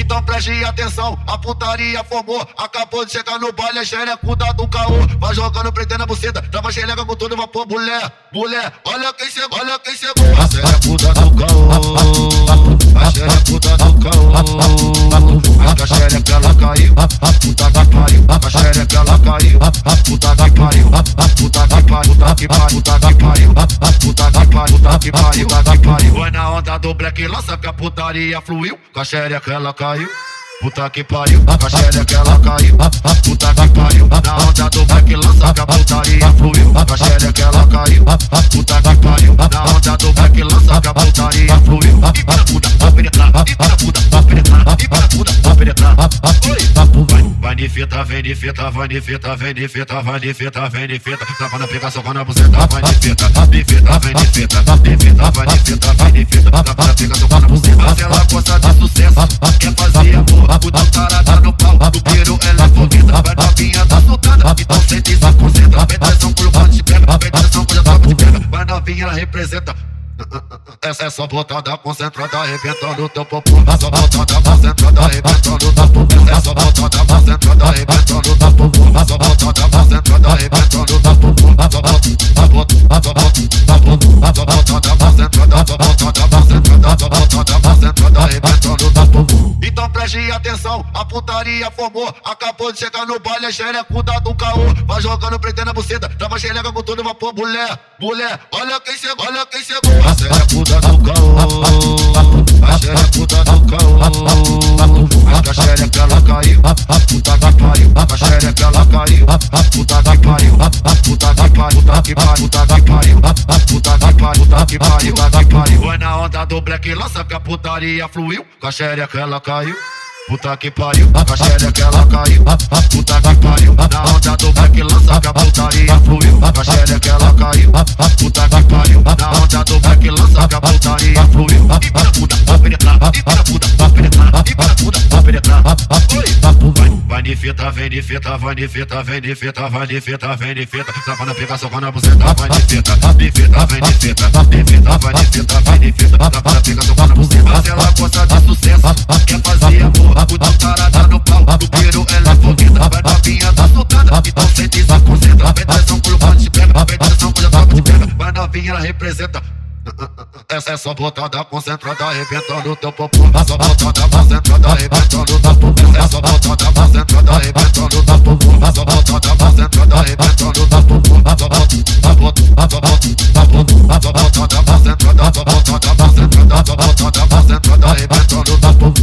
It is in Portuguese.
Então preste atenção, a putaria formou. Acabou de chegar no baile, a xerecuda do caô. Vai jogando, prendendo a buceta, trava xereca com todo vapor. Mulher, mulher, olha quem chegou, olha quem chegou. A xerecuda do caô. A xerecuda do caô. A xereca ela caiu. Puta que pariu. A xereca ela caiu. Puta que pariu. Puta que pariu. Puta que pariu. Puta que pariu. Puta que pariu. Puta que pariu. Puta que pariu. Foi na onda do black lança que a putaria fluiu. Com a xereca ela caiu. Puta que pariu, a xereca ela caiu. Puta que pariu, na onda do black lança que a putaria fluiu. A xereca ela caiu. Puta que pariu, na onda do black lança que a putaria fluiu. E para puta, vai penetrar. E para puta, fita, vem de fita, vai de fita, vem de fita, vai de fita, vem de fita. Tava na pegação com a buceta, vai de fita, de fita, vem de fita, de fita, vai de fita, vem de fita. Tava na pegação com a buceta, mas ela gosta de sucesso, quer fazer amor. O teu tarada no pau, o piro ela é fogueta, vai novinha tá soltada, então sente e se concentra. Vem atenção que o pau te pega, vem atenção que o tropa te pega, vai novinha ela representa. Essa é só botada concentrada, arrebentando teu popô. É só botada concentrada, arrebentando teu popô. É só botada concentrada, arrebentando teu popô. Preste atenção, a putaria formou. Acabou de chegar no baile, a xerecuda do caô. Vai jogando, prendendo a buceta, trava xereca com todo vapor. Mulher, mulher, olha quem chegou, olha quem chegou. A xerecuda do caô. A xerecuda do caô. A xereca ela caiu. Puta que pariu. A xereca ela caiu. Puta que pariu. Puta que pariu. Puta que pariu. Puta que pariu. Puta que pariu. Puta que pariu. Puta que pariu. Foi na onda do black lança que a putaria fluiu. Com a xereca ela caiu. Puta que pariu, a xereca ela caiu. Puta que pariu, na onda do black lança que a putaria fluiu. A xereca ela caiu. Puta que pariu, na onda do black lança que a putaria fluiu. E para puta, vai penetrar. E para puta, vai penetrar. E para puta, vai penetrar. Oi, vai, vai de fita, vem de fita, vai de fita, vem de fita, vai de fita, vem de fita. Tava na pegação com a buceta, vai de fita, de fita, vem de fita, de fita, vai de fita, vem de fita. Tava na pegação com a buceta, mas ela gosta de novinha, ela representa. Essa é só botada concentrada, arrebentando teu popô. Essa botada concentrada, arrebentando teu popô. Essa botada concentrada, arrebentando teu popô. Essa botada concentrada, arrebentando teu popô. Essa botada concentrada, arrebentando teu popô.